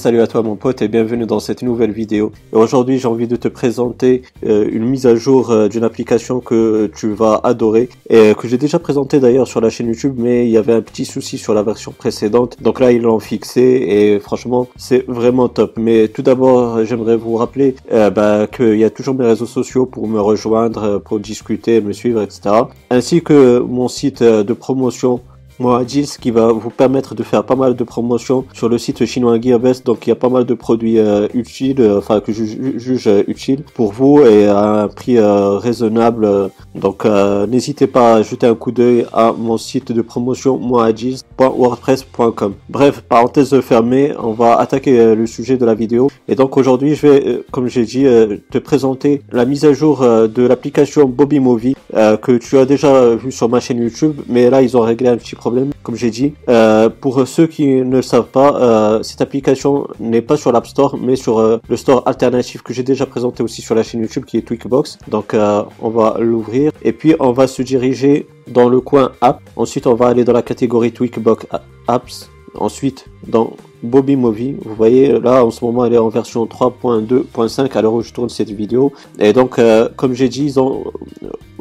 salut à toi mon pote et bienvenue dans cette nouvelle vidéo. Aujourd'hui j'ai envie de te présenter euh, une mise à jour euh, d'une application que tu vas adorer et que j'ai déjà présenté d'ailleurs sur la chaîne YouTube mais il y avait un petit souci sur la version précédente donc là ils l'ont fixé et franchement c'est vraiment top. Mais tout d'abord j'aimerais vous rappeler euh, bah, qu'il y a toujours mes réseaux sociaux pour me rejoindre, pour discuter, me suivre etc. Ainsi que mon site de promotion moi Gilles qui va vous permettre de faire pas mal de promotions sur le site chinois Gearbest. Donc il y a pas mal de produits euh, utiles, euh, enfin que je juge euh, utiles pour vous et à un prix raisonnable. Donc n'hésitez pas à jeter un coup d'œil à mon site de promotion moagis.wordpress.com. Bref, parenthèse fermée, on va attaquer le sujet de la vidéo. Et donc aujourd'hui je vais, comme j'ai dit, te présenter la mise à jour de l'application Bobby Movie que tu as déjà vu sur ma chaîne YouTube. Mais là ils ont réglé un petit problème comme j'ai dit. Euh, pour ceux qui ne savent pas, euh, cette application n'est pas sur l'App Store, mais sur euh, le store alternatif que j'ai déjà présenté aussi sur la chaîne YouTube, qui est Tweakbox. Donc, on va l'ouvrir et puis on va se diriger dans le coin App. Ensuite, on va aller dans la catégorie Tweakbox Apps. Ensuite, dans Bobby Movie, vous voyez là en ce moment elle est en version 3.2.5 à l'heure où je tourne cette vidéo. Et donc, comme j'ai dit, ils ont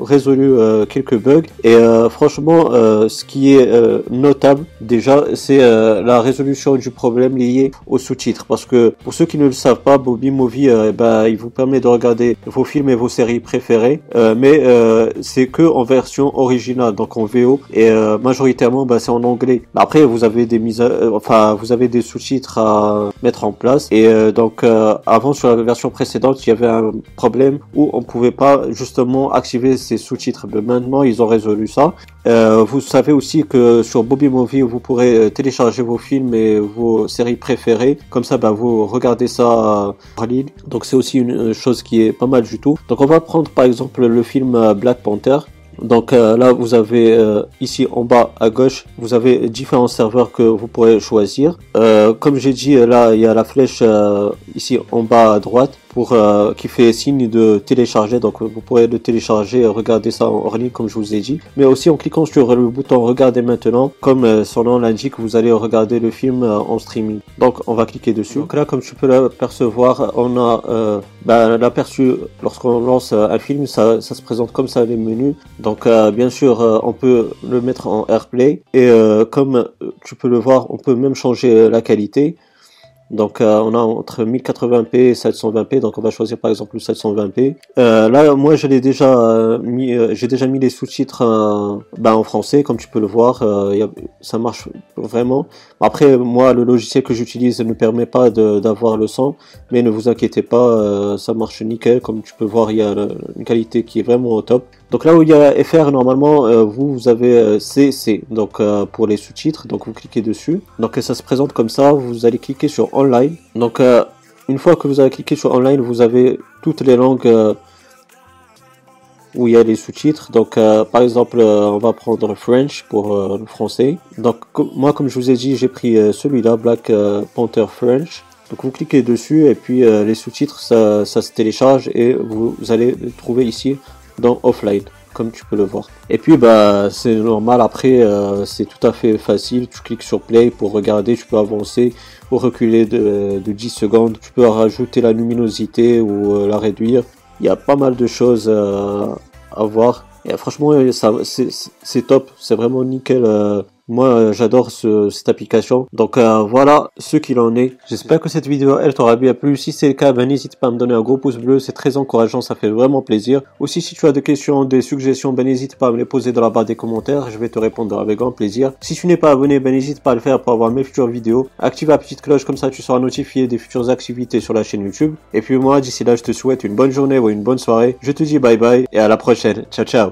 résolu euh, quelques bugs. Et euh, franchement euh, ce qui est notable déjà c'est la résolution du problème lié aux sous-titres parce que pour ceux qui ne le savent pas Bobby Movie bah, il vous permet de regarder vos films et vos séries préférées. Mais c'est que en version originale donc en VO et majoritairement bah, c'est en anglais. Après vous avez des mises enfin vous avez des sous-titres à mettre en place. Et donc avant sur la version précédente il y avait un problème où on pouvait pas justement activer sous-titres. Maintenant, ils ont résolu ça. Euh, vous savez aussi que sur Bobby Movie, vous pourrez euh, télécharger vos films et vos séries préférées. Comme ça, bah, vous regardez ça en ligne. Donc c'est aussi une chose qui est pas mal du tout. Donc on va prendre par exemple le film euh, Black Panther. Donc là, vous avez ici en bas à gauche, vous avez différents serveurs que vous pourrez choisir. comme j'ai dit, là, il y a la flèche ici en bas à droite pour euh, qui fait signe de télécharger. Donc vous pourrez le télécharger, regarder ça en ligne comme je vous ai dit. Mais aussi en cliquant sur le bouton regarder maintenant, comme euh, son nom l'indique, vous allez regarder le film euh, en streaming. Donc on va cliquer dessus. Donc là, comme tu peux l'apercevoir, on a bah, l'aperçu lorsqu'on lance un film, ça, ça se présente comme ça les menus. Donc bien sûr, on peut le mettre en AirPlay et comme tu peux le voir, on peut même changer la qualité. Donc euh, on a entre 1080p et 720p, donc on va choisir par exemple le 720p. Euh, là, moi je l'ai déjà euh, mis, j'ai déjà mis les sous-titres bah, en français, comme tu peux le voir, ça marche vraiment. Après, moi le logiciel que j'utilise ne permet pas d'avoir le son, mais ne vous inquiétez pas, ça marche nickel. Comme tu peux voir, il y a une qualité qui est vraiment au top. Donc là où il y a FR, normalement, vous, vous avez CC, donc pour les sous-titres, donc vous cliquez dessus. Donc ça se présente comme ça, vous allez cliquer sur Online. Donc une fois que vous avez cliqué sur Online, vous avez toutes les langues où il y a les sous-titres. Donc par exemple, on va prendre French pour le français. Donc moi, comme je vous ai dit, j'ai pris celui-là, Black Panther French. Donc vous cliquez dessus et puis les sous-titres ça, se télécharge et vous, vous allez trouver ici dans offline comme tu peux le voir. Et puis bah c'est normal après euh, c'est tout à fait facile, tu cliques sur play pour regarder, tu peux avancer ou reculer de, de 10 secondes, tu peux rajouter la luminosité ou euh, la réduire. Il y a pas mal de choses euh, à voir. Et franchement c'est top, c'est vraiment nickel moi, euh, j'adore cette application. Donc euh, voilà ce qu'il en est. J'espère que cette vidéo, elle t'aura bien plu. Si c'est le cas, ben, n'hésite pas à me donner un gros pouce bleu. C'est très encourageant, ça fait vraiment plaisir. Aussi, si tu as des questions, des suggestions, ben, n'hésite pas à me les poser dans la barre des commentaires. Je vais te répondre avec grand plaisir. Si tu n'es pas abonné, ben, n'hésite pas à le faire pour avoir mes futures vidéos. Active la petite cloche, comme ça tu seras notifié des futures activités sur la chaîne YouTube. Et puis moi, d'ici là, je te souhaite une bonne journée ou une bonne soirée. Je te dis bye bye et à la prochaine. Ciao, ciao.